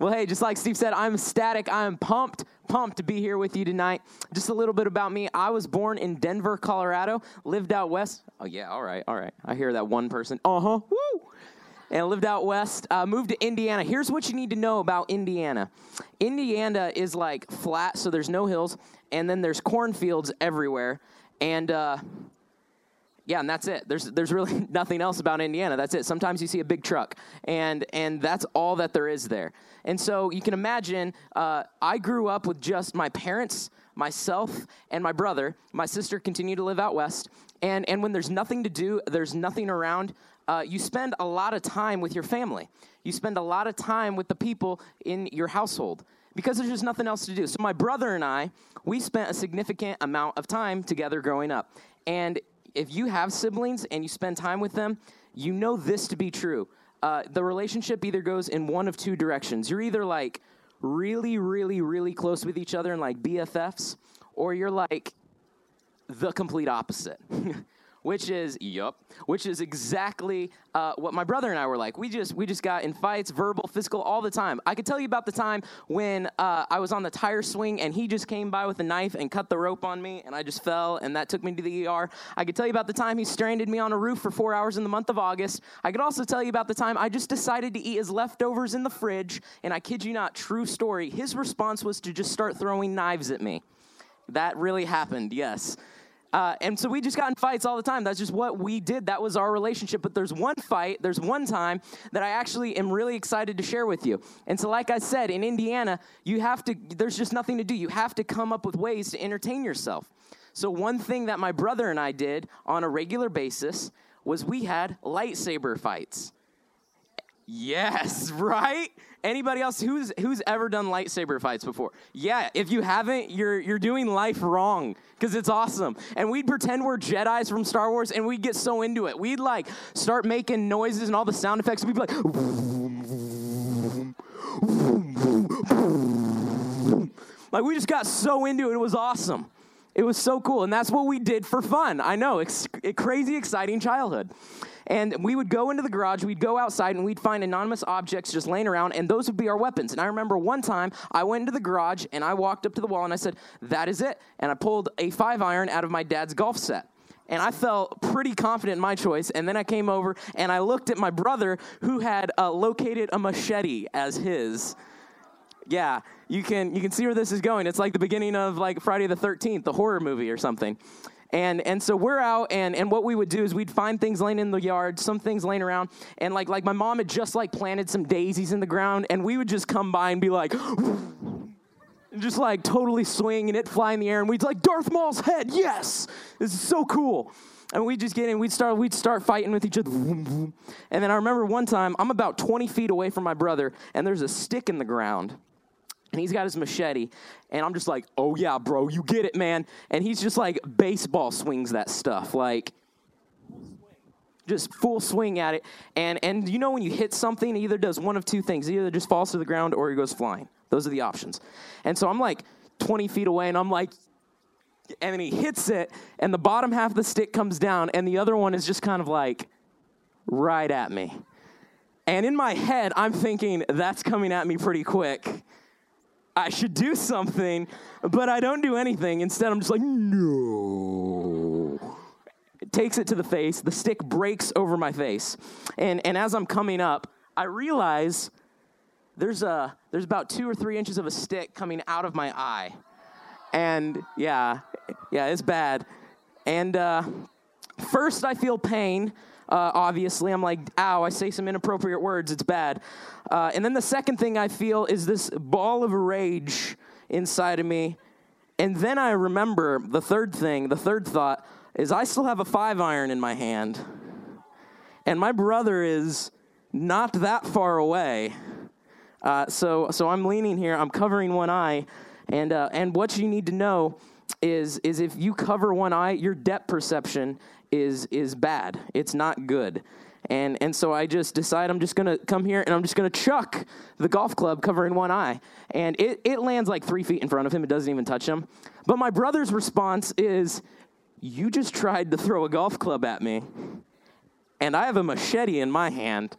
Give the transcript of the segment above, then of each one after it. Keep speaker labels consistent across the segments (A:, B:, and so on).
A: Well, hey, just like Steve said, I'm ecstatic. I'm pumped, pumped to be here with you tonight. Just a little bit about me. I was born in Denver, Colorado, lived out west. Oh, yeah, all right, all right. I hear that one person. Uh huh, woo! And lived out west, uh, moved to Indiana. Here's what you need to know about Indiana Indiana is like flat, so there's no hills, and then there's cornfields everywhere. And, uh, yeah, and that's it. There's there's really nothing else about Indiana. That's it. Sometimes you see a big truck, and and that's all that there is there. And so you can imagine. Uh, I grew up with just my parents, myself, and my brother. My sister continued to live out west, and and when there's nothing to do, there's nothing around. Uh, you spend a lot of time with your family. You spend a lot of time with the people in your household because there's just nothing else to do. So my brother and I, we spent a significant amount of time together growing up. And if you have siblings and you spend time with them, you know this to be true. Uh, the relationship either goes in one of two directions. You're either like really, really, really close with each other and like BFFs, or you're like the complete opposite. which is yup, which is exactly uh, what my brother and I were like. We just we just got in fights, verbal, physical, all the time. I could tell you about the time when uh, I was on the tire swing and he just came by with a knife and cut the rope on me, and I just fell, and that took me to the ER. I could tell you about the time he stranded me on a roof for four hours in the month of August. I could also tell you about the time I just decided to eat his leftovers in the fridge, and I kid you not, true story. His response was to just start throwing knives at me. That really happened, yes. Uh, and so we just got in fights all the time. That's just what we did. That was our relationship. But there's one fight, there's one time that I actually am really excited to share with you. And so, like I said, in Indiana, you have to, there's just nothing to do. You have to come up with ways to entertain yourself. So, one thing that my brother and I did on a regular basis was we had lightsaber fights. Yes, right? Anybody else who's who's ever done lightsaber fights before? Yeah, if you haven't, you're you're doing life wrong because it's awesome. And we'd pretend we're Jedi's from Star Wars and we'd get so into it. We'd like start making noises and all the sound effects. We'd be like like we just got so into it. It was awesome. It was so cool. And that's what we did for fun. I know, it's crazy exciting childhood. And we would go into the garage, we'd go outside, and we'd find anonymous objects just laying around, and those would be our weapons. And I remember one time I went into the garage and I walked up to the wall and I said, That is it. And I pulled a five iron out of my dad's golf set. And I felt pretty confident in my choice. And then I came over and I looked at my brother who had uh, located a machete as his. Yeah, you can you can see where this is going. It's like the beginning of like Friday the 13th, the horror movie or something. And, and so we're out, and, and what we would do is we'd find things laying in the yard, some things laying around, and like, like my mom had just like planted some daisies in the ground, and we would just come by and be like, just like totally swing and it fly in the air, and we'd like Darth Maul's head, yes, this is so cool. And we'd just get in, we'd start, we'd start fighting with each other. And then I remember one time, I'm about 20 feet away from my brother, and there's a stick in the ground and he's got his machete. And i'm just like oh yeah bro you get it man. And he's just like baseball swings that stuff. Like just full swing at it. And and you know when you hit something either does one of two things. Either just falls to the ground or he goes flying. Those are the options. And so i'm like 20 feet away and i'm like and then he hits it and the bottom half of the stick comes down and the other one is just kind of like right at me. And in my head i'm thinking that's coming at me pretty quick I should do something, but I don't do anything. Instead, I'm just like, no. It takes it to the face. The stick breaks over my face. And, and as I'm coming up, I realize there's, a, there's about two or three inches of a stick coming out of my eye. And yeah, yeah, it's bad. And uh, first, I feel pain uh, obviously. I'm like, ow, I say some inappropriate words, it's bad. Uh, and then the second thing I feel is this ball of rage inside of me. And then I remember the third thing, the third thought is I still have a five iron in my hand. And my brother is not that far away. Uh, so, so I'm leaning here, I'm covering one eye. And, uh, and what you need to know is, is if you cover one eye, your depth perception is is bad. It's not good. And and so I just decide I'm just gonna come here and I'm just gonna chuck the golf club covering one eye. And it, it lands like three feet in front of him. It doesn't even touch him. But my brother's response is, You just tried to throw a golf club at me. And I have a machete in my hand.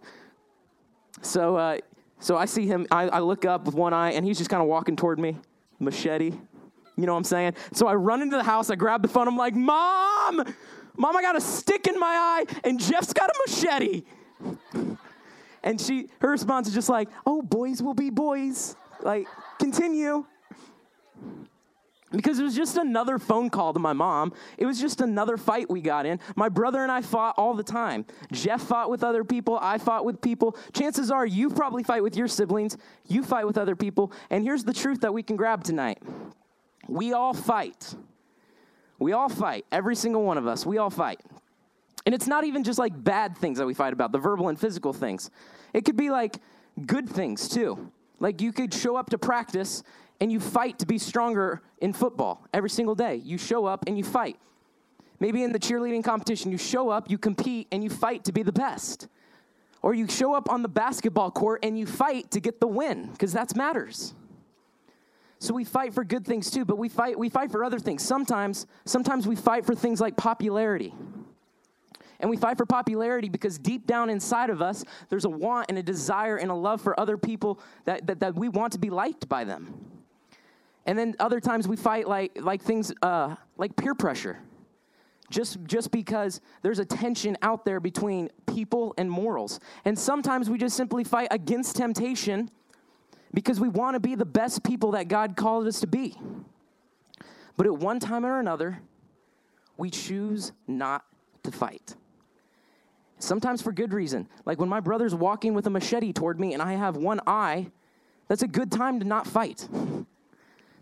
A: So uh, So I see him, I, I look up with one eye, and he's just kind of walking toward me, machete. You know what I'm saying? So I run into the house, I grab the phone, I'm like, Mom! Mom, I got a stick in my eye, and Jeff's got a machete. And she, her response is just like, oh, boys will be boys. Like, continue. Because it was just another phone call to my mom. It was just another fight we got in. My brother and I fought all the time. Jeff fought with other people. I fought with people. Chances are you probably fight with your siblings. You fight with other people. And here's the truth that we can grab tonight we all fight. We all fight. Every single one of us. We all fight. And it's not even just like bad things that we fight about, the verbal and physical things. It could be like good things too. Like you could show up to practice and you fight to be stronger in football every single day. You show up and you fight. Maybe in the cheerleading competition, you show up, you compete, and you fight to be the best. Or you show up on the basketball court and you fight to get the win, because that matters. So we fight for good things too, but we fight we fight for other things. Sometimes sometimes we fight for things like popularity. And we fight for popularity because deep down inside of us, there's a want and a desire and a love for other people that, that, that we want to be liked by them. And then other times we fight like, like things uh, like peer pressure. Just, just because there's a tension out there between people and morals. And sometimes we just simply fight against temptation because we want to be the best people that God called us to be. But at one time or another, we choose not to fight. Sometimes for good reason. Like when my brother's walking with a machete toward me and I have one eye, that's a good time to not fight.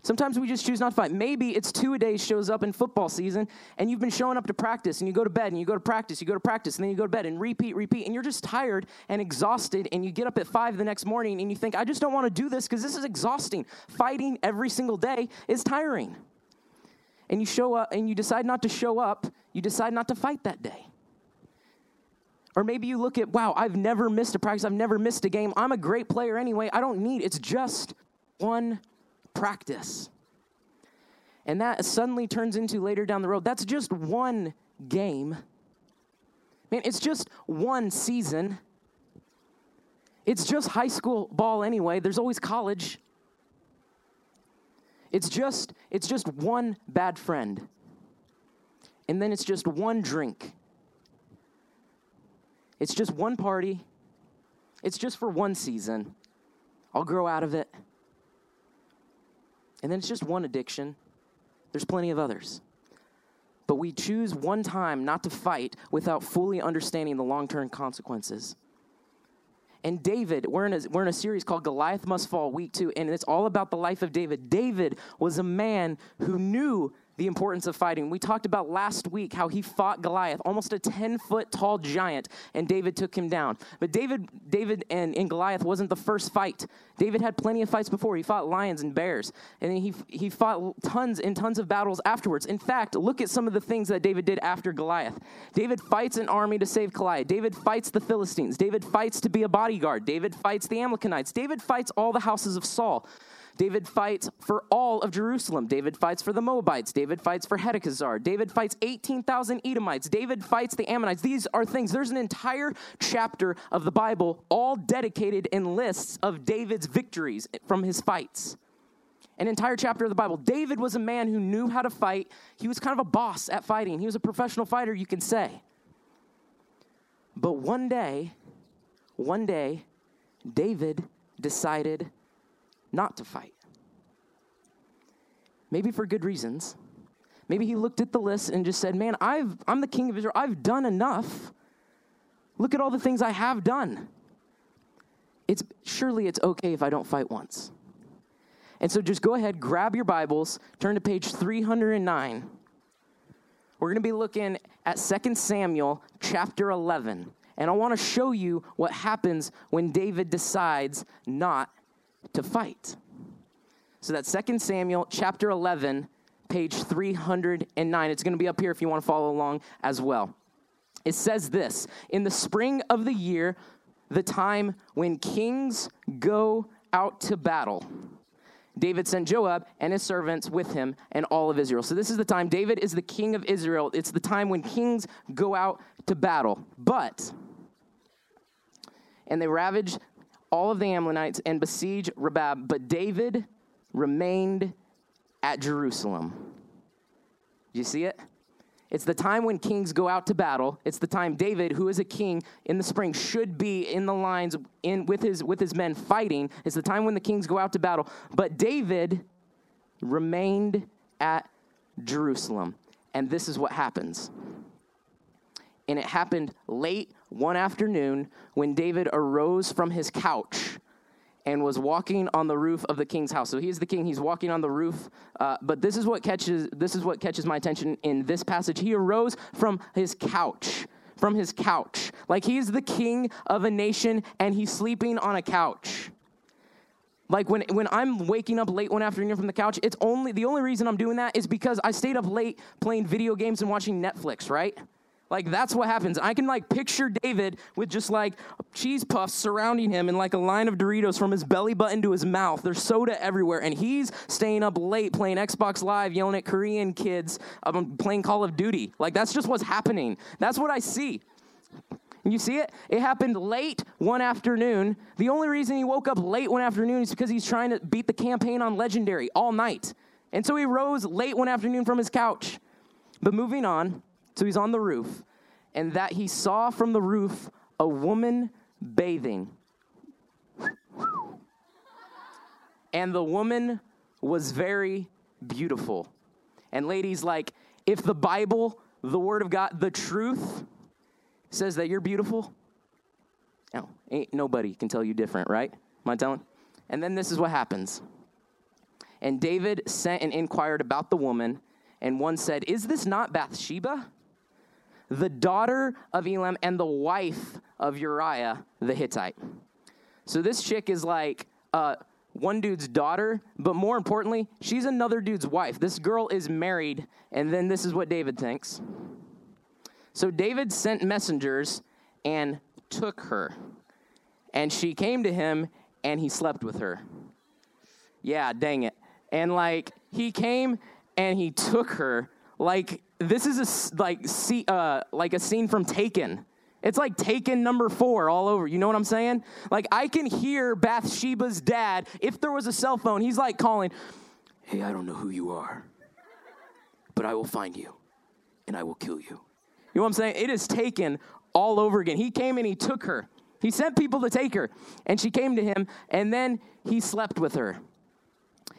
A: Sometimes we just choose not to fight. Maybe it's two a day shows up in football season and you've been showing up to practice and you go to bed and you go to practice, you go to practice, and then you go to bed and repeat, repeat, and you're just tired and exhausted and you get up at five the next morning and you think, I just don't want to do this because this is exhausting. Fighting every single day is tiring. And you show up and you decide not to show up, you decide not to fight that day. Or maybe you look at, wow, I've never missed a practice, I've never missed a game. I'm a great player anyway. I don't need, it's just one practice. And that suddenly turns into later down the road, that's just one game. Man, it's just one season. It's just high school ball anyway. There's always college. It's just it's just one bad friend. And then it's just one drink. It's just one party. It's just for one season. I'll grow out of it. And then it's just one addiction. There's plenty of others. But we choose one time not to fight without fully understanding the long term consequences. And David, we're in, a, we're in a series called Goliath Must Fall, week two, and it's all about the life of David. David was a man who knew the importance of fighting. We talked about last week how he fought Goliath, almost a 10 foot tall giant, and David took him down. But David, David and, and Goliath wasn't the first fight. David had plenty of fights before. He fought lions and bears, and he, he fought tons and tons of battles afterwards. In fact, look at some of the things that David did after Goliath. David fights an army to save Goliath. David fights the Philistines. David fights to be a bodyguard. David fights the Amalekites. David fights all the houses of Saul. David fights for all of Jerusalem. David fights for the Moabites. David fights for Hadadezer. David fights 18,000 Edomites. David fights the Ammonites. These are things. There's an entire chapter of the Bible all dedicated in lists of David's victories from his fights. An entire chapter of the Bible. David was a man who knew how to fight. He was kind of a boss at fighting. He was a professional fighter, you can say. But one day, one day, David decided not to fight. Maybe for good reasons. Maybe he looked at the list and just said, Man, I've, I'm the king of Israel. I've done enough. Look at all the things I have done. It's, surely it's okay if I don't fight once. And so just go ahead, grab your Bibles, turn to page 309. We're going to be looking at 2 Samuel chapter 11. And I want to show you what happens when David decides not to fight. So that's 2 Samuel chapter 11, page 309. It's going to be up here if you want to follow along as well. It says this In the spring of the year, the time when kings go out to battle. David sent Joab and his servants with him and all of Israel. So, this is the time David is the king of Israel. It's the time when kings go out to battle. But, and they ravaged all of the Ammonites and besiege Rabbah, but David remained at Jerusalem. Do you see it? It's the time when kings go out to battle. It's the time David, who is a king in the spring, should be in the lines in, with, his, with his men fighting. It's the time when the kings go out to battle. But David remained at Jerusalem. And this is what happens. And it happened late one afternoon when David arose from his couch and was walking on the roof of the king's house. So he's the king. He's walking on the roof. Uh, but this is what catches this is what catches my attention in this passage. He arose from his couch, from his couch, like he's the king of a nation, and he's sleeping on a couch. Like when, when I'm waking up late one afternoon from the couch, it's only the only reason I'm doing that is because I stayed up late playing video games and watching Netflix, right? Like that's what happens. I can like picture David with just like cheese puffs surrounding him and like a line of Doritos from his belly button to his mouth. There's soda everywhere, and he's staying up late playing Xbox Live, yelling at Korean kids, um, playing Call of Duty. Like that's just what's happening. That's what I see. You see it? It happened late one afternoon. The only reason he woke up late one afternoon is because he's trying to beat the campaign on Legendary all night. And so he rose late one afternoon from his couch. But moving on, so he's on the roof, and that he saw from the roof a woman bathing. And the woman was very beautiful. And ladies, like, if the Bible, the Word of God, the truth says that you're beautiful, no, ain't nobody can tell you different, right? Am I telling? And then this is what happens. And David sent and inquired about the woman, and one said, Is this not Bathsheba? The daughter of Elam and the wife of Uriah the Hittite. So this chick is like uh, one dude's daughter, but more importantly, she's another dude's wife. This girl is married, and then this is what David thinks. So David sent messengers and took her, and she came to him, and he slept with her. Yeah, dang it. And like, he came and he took her like this is a like see uh, like a scene from Taken. It's like Taken number four all over. You know what I'm saying? Like I can hear Bathsheba's dad. If there was a cell phone, he's like calling, "Hey, I don't know who you are, but I will find you, and I will kill you." You know what I'm saying? It is Taken all over again. He came and he took her. He sent people to take her, and she came to him, and then he slept with her.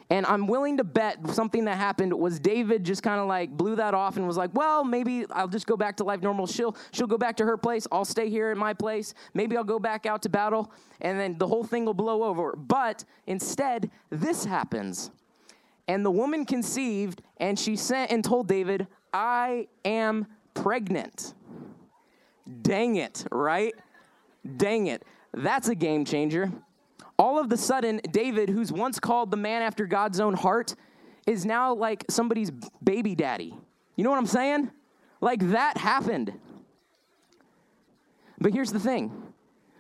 A: And I'm willing to bet something that happened was David just kind of like blew that off and was like, well, maybe I'll just go back to life normal. She'll she'll go back to her place. I'll stay here in my place. Maybe I'll go back out to battle, and then the whole thing will blow over. But instead, this happens. And the woman conceived, and she sent and told David, I am pregnant. Dang it, right? Dang it. That's a game changer all of the sudden, David, who's once called the man after God's own heart, is now like somebody's baby daddy. You know what I'm saying? Like that happened. But here's the thing.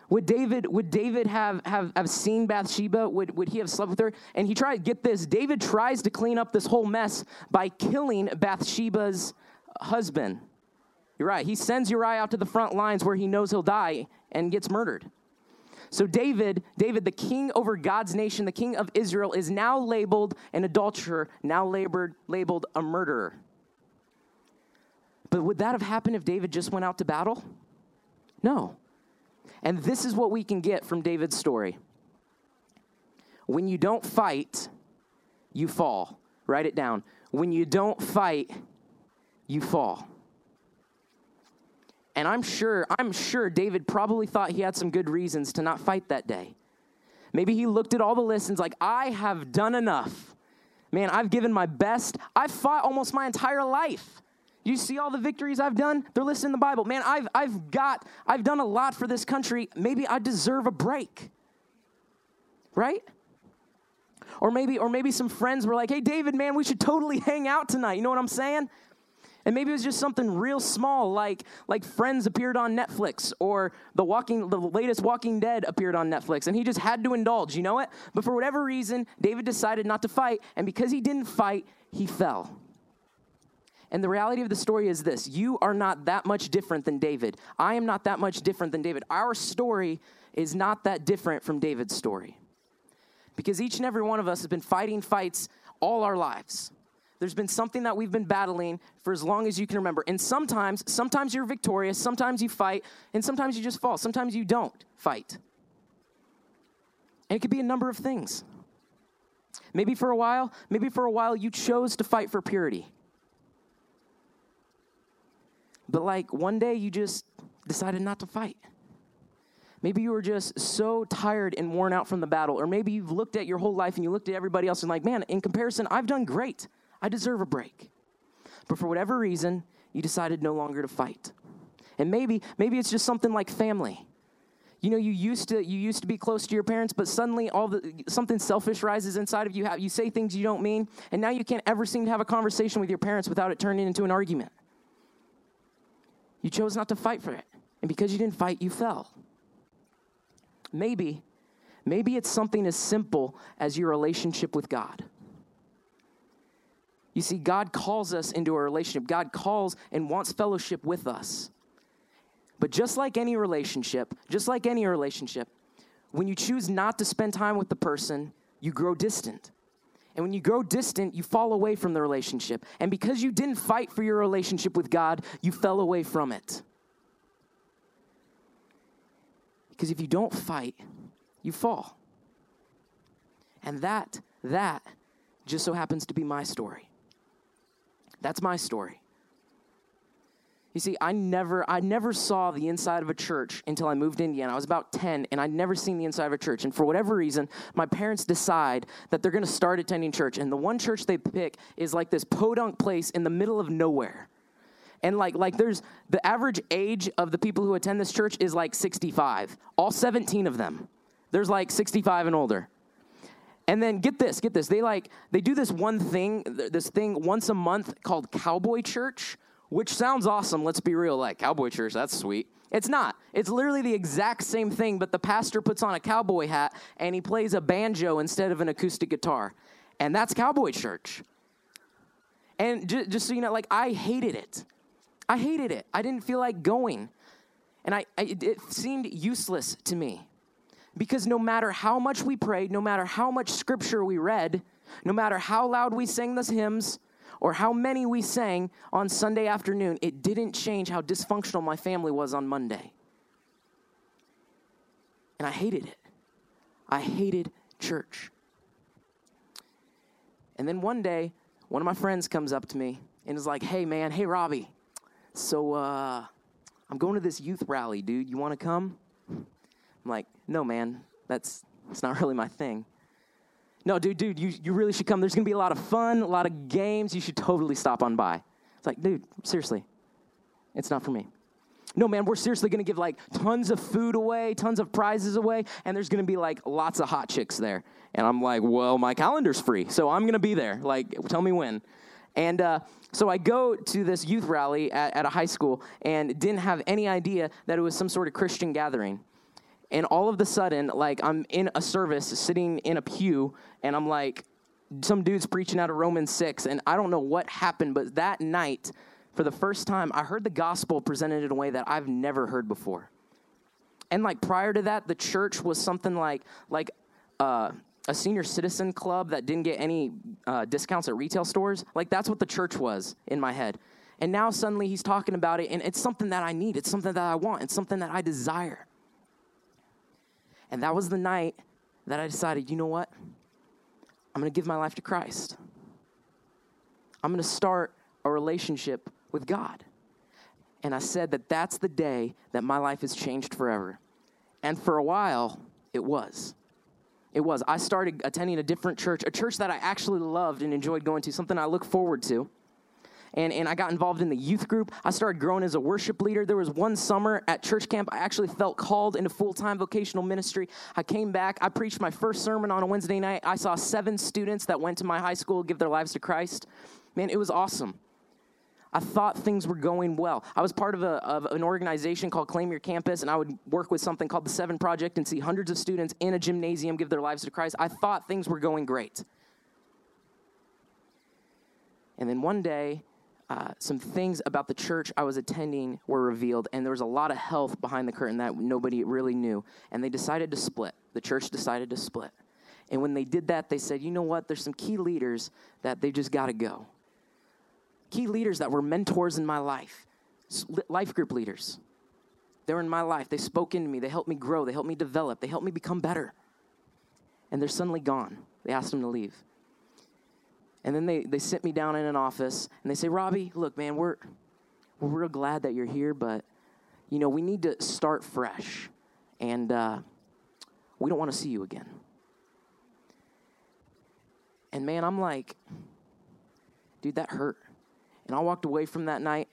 A: Would David would David have, have, have seen Bathsheba? Would, would he have slept with her? And he tried, get this, David tries to clean up this whole mess by killing Bathsheba's husband. You're right. He sends Uriah out to the front lines where he knows he'll die and gets murdered. So David, David, the king over God's nation, the king of Israel, is now labeled an adulterer, now labeled, labeled a murderer. But would that have happened if David just went out to battle? No. And this is what we can get from David's story. When you don't fight, you fall. Write it down. When you don't fight, you fall. And I'm sure, I'm sure David probably thought he had some good reasons to not fight that day. Maybe he looked at all the lists listens like, I have done enough. Man, I've given my best. I've fought almost my entire life. You see all the victories I've done? They're listed in the Bible. Man, I've, I've got, I've done a lot for this country. Maybe I deserve a break. Right? Or maybe, or maybe some friends were like, hey, David, man, we should totally hang out tonight. You know what I'm saying? And maybe it was just something real small, like like Friends appeared on Netflix, or the Walking, the latest Walking Dead appeared on Netflix, and he just had to indulge. You know it. But for whatever reason, David decided not to fight, and because he didn't fight, he fell. And the reality of the story is this you are not that much different than David. I am not that much different than David. Our story is not that different from David's story. Because each and every one of us has been fighting fights all our lives. There's been something that we've been battling for as long as you can remember. And sometimes, sometimes you're victorious, sometimes you fight, and sometimes you just fall. Sometimes you don't fight. And it could be a number of things. Maybe for a while, maybe for a while you chose to fight for purity. But like one day you just decided not to fight. Maybe you were just so tired and worn out from the battle, or maybe you've looked at your whole life and you looked at everybody else and like, man, in comparison, I've done great. I deserve a break. But for whatever reason, you decided no longer to fight. And maybe, maybe it's just something like family. You know, you used to you used to be close to your parents, but suddenly all the something selfish rises inside of you. You say things you don't mean, and now you can't ever seem to have a conversation with your parents without it turning into an argument. You chose not to fight for it, and because you didn't fight, you fell. Maybe, maybe it's something as simple as your relationship with God. You see, God calls us into a relationship. God calls and wants fellowship with us. But just like any relationship, just like any relationship, when you choose not to spend time with the person, you grow distant. And when you grow distant, you fall away from the relationship. And because you didn't fight for your relationship with God, you fell away from it. Because if you don't fight, you fall. And that, that just so happens to be my story. That's my story. You see, I never, I never saw the inside of a church until I moved to Indiana. I was about 10, and I'd never seen the inside of a church. And for whatever reason, my parents decide that they're going to start attending church. And the one church they pick is like this podunk place in the middle of nowhere. And like, like there's the average age of the people who attend this church is like 65. All 17 of them. There's like 65 and older. And then get this, get this. They like they do this one thing, this thing once a month called Cowboy Church which sounds awesome. Let's be real. Like, cowboy church, that's sweet. It's not. It's literally the exact same thing, but the pastor puts on a cowboy hat and he plays a banjo instead of an acoustic guitar. And that's cowboy church. And just, just so you know, like, I hated it. I hated it. I didn't feel like going. And I, I, it seemed useless to me. Because no matter how much we prayed, no matter how much scripture we read, no matter how loud we sang those hymns, or how many we sang on Sunday afternoon, it didn't change how dysfunctional my family was on Monday. And I hated it. I hated church. And then one day, one of my friends comes up to me and is like, hey, man, hey, Robbie. So uh, I'm going to this youth rally, dude. You want to come? I'm like, no, man, that's, that's not really my thing no, dude, dude, you, you really should come. There's going to be a lot of fun, a lot of games. You should totally stop on by. It's like, dude, seriously, it's not for me. No, man, we're seriously going to give like tons of food away, tons of prizes away, and there's going to be like lots of hot chicks there. And I'm like, well, my calendar's free, so I'm going to be there. Like, tell me when. And uh, so I go to this youth rally at, at a high school and didn't have any idea that it was some sort of Christian gathering and all of the sudden like i'm in a service sitting in a pew and i'm like some dude's preaching out of romans 6 and i don't know what happened but that night for the first time i heard the gospel presented in a way that i've never heard before. And like prior to that the church was something like like uh, a senior citizen club that didn't get any uh, discounts at retail stores. Like that's what the church was in my head. And now suddenly he's talking about it and it's something that i need. It's something that i want. It's something that i desire and that was the night that I decided, you know what? I'm going to give my life to Christ. I'm going to start a relationship with God. And I said that that's the day that my life has changed forever. And for a while, it was. It was. I started attending a different church, a church that I actually loved and enjoyed going to, something I look forward to and, and I got involved in the youth group. I started growing as a worship leader. There was one summer at church camp, I actually felt called into full time vocational ministry. I came back, I preached my first sermon on a Wednesday night. I saw seven students that went to my high school give their lives to Christ. Man, it was awesome. I thought things were going well. I was part of, a, of an organization called Claim Your Campus, and I would work with something called the Seven Project and see hundreds of students in a gymnasium give their lives to Christ. I thought things were going great. And then one day, uh, some things about the church I was attending were revealed, and there was a lot of health behind the curtain that nobody really knew. And they decided to split. The church decided to split. And when they did that, they said, you know what? There's some key leaders that they just got to go. Key leaders that were mentors in my life, life group leaders. They're in my life. They spoke into me. They helped me grow. They helped me develop. They helped me become better. And they're suddenly gone. They asked them to leave. And then they, they sit me down in an office and they say, Robbie, look, man, we're, we're real glad that you're here, but, you know, we need to start fresh. And uh, we don't want to see you again. And man, I'm like, dude, that hurt. And I walked away from that night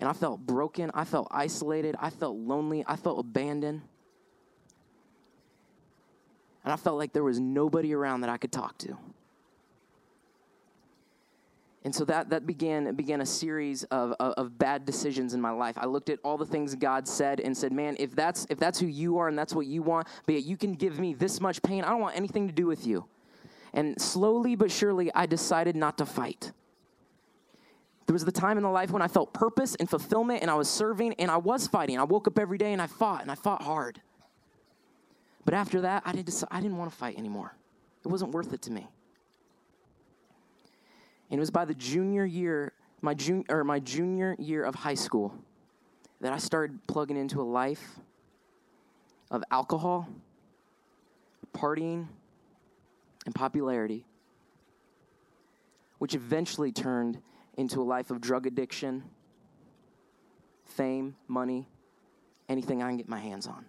A: and I felt broken. I felt isolated. I felt lonely. I felt abandoned. And I felt like there was nobody around that I could talk to. And so that, that began, began a series of, of, of, bad decisions in my life. I looked at all the things God said and said, man, if that's, if that's who you are and that's what you want, but yet you can give me this much pain, I don't want anything to do with you. And slowly but surely, I decided not to fight. There was the time in the life when I felt purpose and fulfillment and I was serving and I was fighting. I woke up every day and I fought and I fought hard. But after that, I didn't, I didn't want to fight anymore. It wasn't worth it to me. And it was by the junior year, my, jun- or my junior year of high school, that I started plugging into a life of alcohol, partying, and popularity, which eventually turned into a life of drug addiction, fame, money, anything I can get my hands on.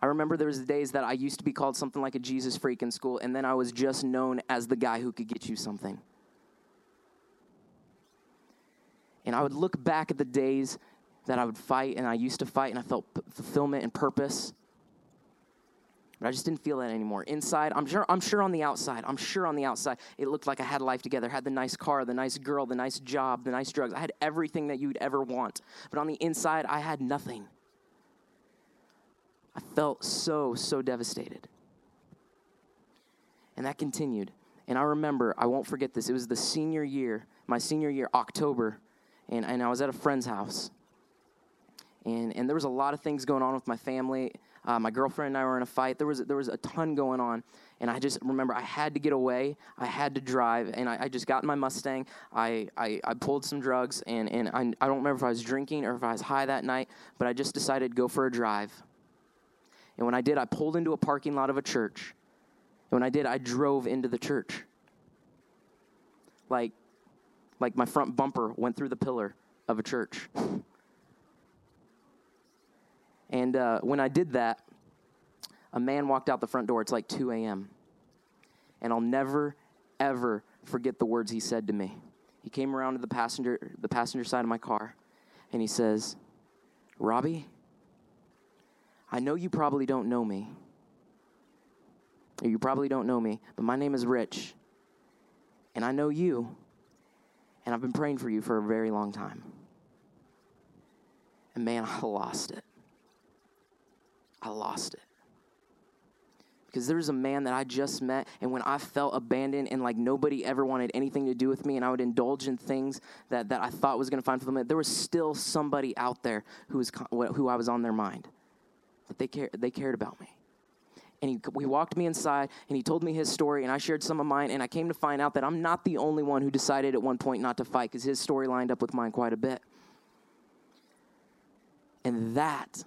A: I remember there was days that I used to be called something like a Jesus freak in school, and then I was just known as the guy who could get you something. And I would look back at the days that I would fight, and I used to fight, and I felt fulfillment and purpose. But I just didn't feel that anymore. Inside, I'm sure, I'm sure on the outside, I'm sure on the outside, it looked like I had life together. had the nice car, the nice girl, the nice job, the nice drugs. I had everything that you'd ever want. But on the inside, I had nothing. I felt so, so devastated. And that continued. And I remember, I won't forget this. It was the senior year, my senior year, October, and, and I was at a friend's house. And, and there was a lot of things going on with my family. Uh, my girlfriend and I were in a fight. There was, there was a ton going on. And I just remember I had to get away. I had to drive. And I, I just got in my Mustang. I, I, I pulled some drugs. And, and I, I don't remember if I was drinking or if I was high that night, but I just decided to go for a drive. And when I did, I pulled into a parking lot of a church. And when I did, I drove into the church. Like, like my front bumper went through the pillar of a church. and uh, when I did that, a man walked out the front door. It's like 2 a.m. And I'll never, ever forget the words he said to me. He came around to the passenger, the passenger side of my car, and he says, Robbie, I know you probably don't know me. You probably don't know me, but my name is Rich. And I know you. And I've been praying for you for a very long time. And man, I lost it. I lost it. Because there was a man that I just met, and when I felt abandoned and like nobody ever wanted anything to do with me, and I would indulge in things that, that I thought was going to find fulfillment, there was still somebody out there who was who I was on their mind they, care, they cared about me. And he, he walked me inside and he told me his story, and I shared some of mine. And I came to find out that I'm not the only one who decided at one point not to fight because his story lined up with mine quite a bit. And that,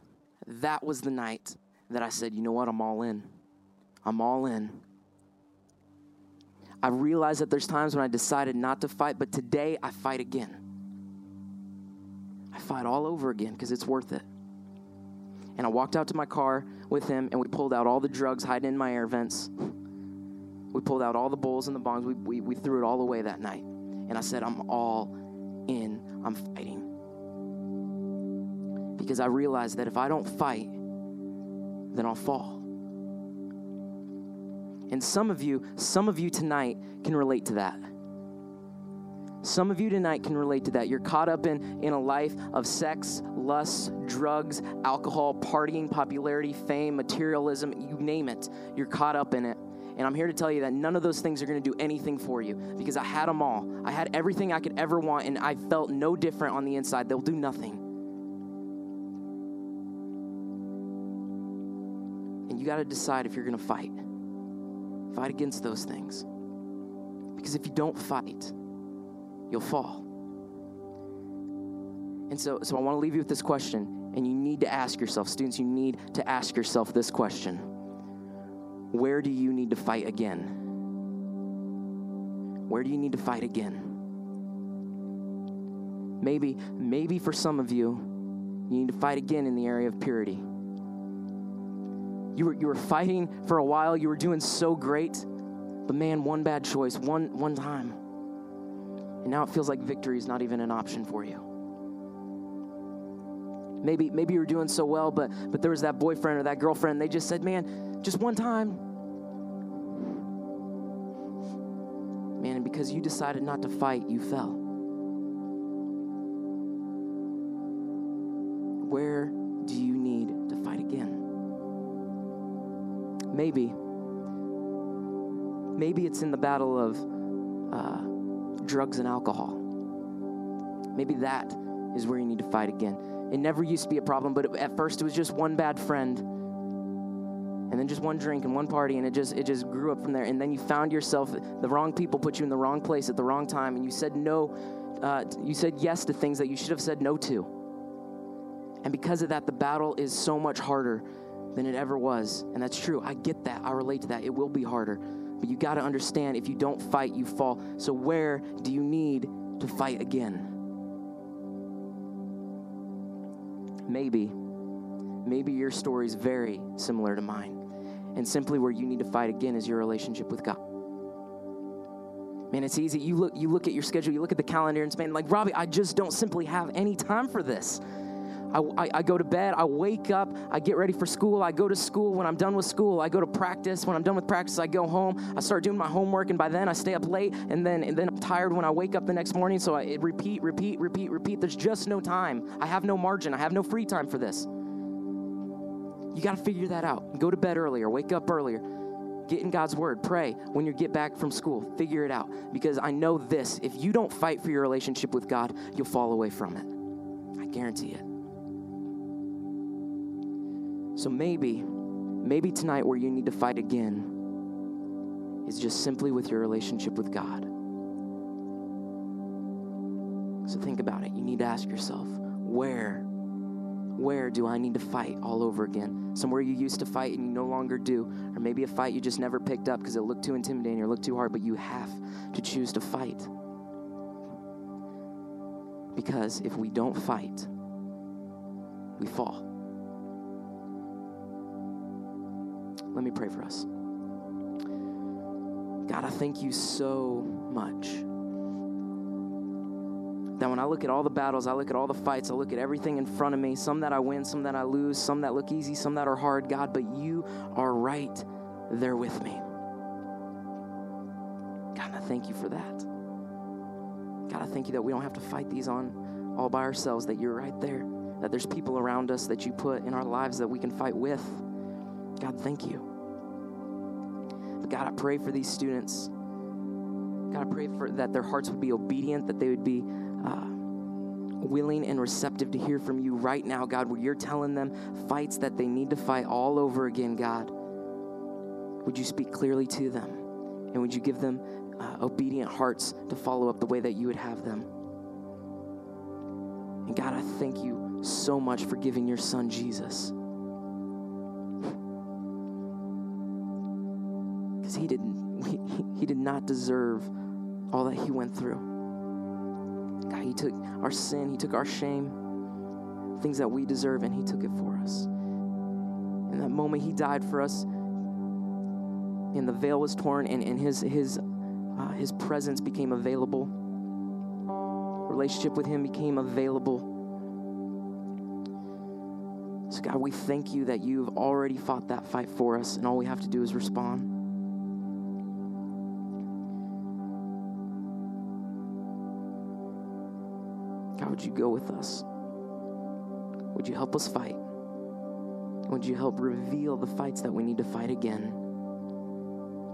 A: that was the night that I said, you know what, I'm all in. I'm all in. I realized that there's times when I decided not to fight, but today I fight again. I fight all over again because it's worth it. And I walked out to my car with him, and we pulled out all the drugs hiding in my air vents. We pulled out all the bowls and the bongs. We, we, we threw it all away that night. And I said, I'm all in. I'm fighting. Because I realized that if I don't fight, then I'll fall. And some of you, some of you tonight can relate to that. Some of you tonight can relate to that. You're caught up in, in a life of sex, lust, drugs, alcohol, partying, popularity, fame, materialism, you name it. You're caught up in it. And I'm here to tell you that none of those things are going to do anything for you because I had them all. I had everything I could ever want, and I felt no different on the inside. They'll do nothing. And you got to decide if you're going to fight. Fight against those things. Because if you don't fight, you'll fall. And so, so I want to leave you with this question, and you need to ask yourself, students, you need to ask yourself this question Where do you need to fight again? Where do you need to fight again? Maybe, maybe for some of you, you need to fight again in the area of purity. You were, you were fighting for a while, you were doing so great, but man, one bad choice, one, one time. And now it feels like victory is not even an option for you. Maybe, maybe you're doing so well, but, but there was that boyfriend or that girlfriend, they just said, man, just one time. Man, and because you decided not to fight, you fell. Where do you need to fight again? Maybe. Maybe it's in the battle of drugs and alcohol. Maybe that is where you need to fight again. It never used to be a problem, but at first it was just one bad friend and then just one drink and one party and it just it just grew up from there. And then you found yourself the wrong people put you in the wrong place at the wrong time and you said no uh, you said yes to things that you should have said no to. And because of that the battle is so much harder than it ever was. And that's true. I get that. I relate to that. It will be harder but you got to understand if you don't fight you fall so where do you need to fight again maybe maybe your story is very similar to mine and simply where you need to fight again is your relationship with God. Man, it's easy. You look, you look at your schedule, you look at the calendar, and it's man, like Robbie, I just don't simply have any time for this. I, I, I, go to bed, I wake up, I get ready for school, I go to school. When I'm done with school, I go to practice. When I'm done with practice, I go home, I start doing my homework, and by then I stay up late, and then and then I'm tired when I wake up the next morning. So I repeat, repeat, repeat, repeat. There's just no time. I have no margin. I have no free time for this. You got to figure that out. Go to bed earlier, wake up earlier, get in God's word, pray when you get back from school, figure it out. Because I know this if you don't fight for your relationship with God, you'll fall away from it. I guarantee it. So maybe, maybe tonight where you need to fight again is just simply with your relationship with God. So think about it. You need to ask yourself, where where do I need to fight all over again? Somewhere you used to fight and you no longer do, or maybe a fight you just never picked up because it looked too intimidating or looked too hard, but you have to choose to fight. Because if we don't fight, we fall. Let me pray for us. God, I thank you so much that when I look at all the battles, I look at all the fights, I look at everything in front of me, some that I win, some that I lose, some that look easy, some that are hard, God, but you are right there with me. God, I thank you for that. God, I thank you that we don't have to fight these on all by ourselves, that you're right there, that there's people around us that you put in our lives that we can fight with. God, thank you. But God, I pray for these students. God, I pray for that their hearts would be obedient, that they would be uh, willing and receptive to hear from you right now, God, where you're telling them fights that they need to fight all over again, God. Would you speak clearly to them? And would you give them uh, obedient hearts to follow up the way that you would have them? And God, I thank you so much for giving your son Jesus. He, did not deserve all that he went through. God, He took our sin, He took our shame, things that we deserve, and He took it for us. In that moment, He died for us, and the veil was torn, and, and His, his, uh, his presence became available. Relationship with Him became available. So, God, we thank you that you've already fought that fight for us, and all we have to do is respond. Would you go with us? Would you help us fight? Would you help reveal the fights that we need to fight again?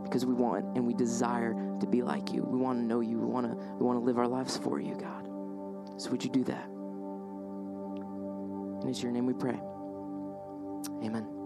A: because we want and we desire to be like you. We want to know you. We want to we want to live our lives for you, God. So would you do that? And it's your name we pray. Amen.